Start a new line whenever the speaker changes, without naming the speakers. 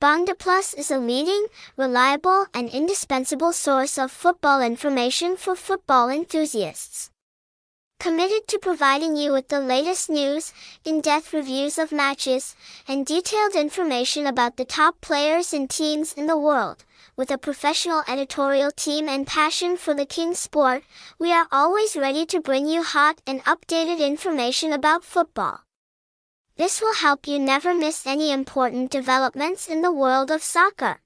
Bongda Plus is a leading, reliable, and indispensable source of football information for football enthusiasts. Committed to providing you with the latest news, in-depth reviews of matches, and detailed information about the top players and teams in the world. With a professional editorial team and passion for the king sport, we are always ready to bring you hot and updated information about football. This will help you never miss any important developments in the world of soccer.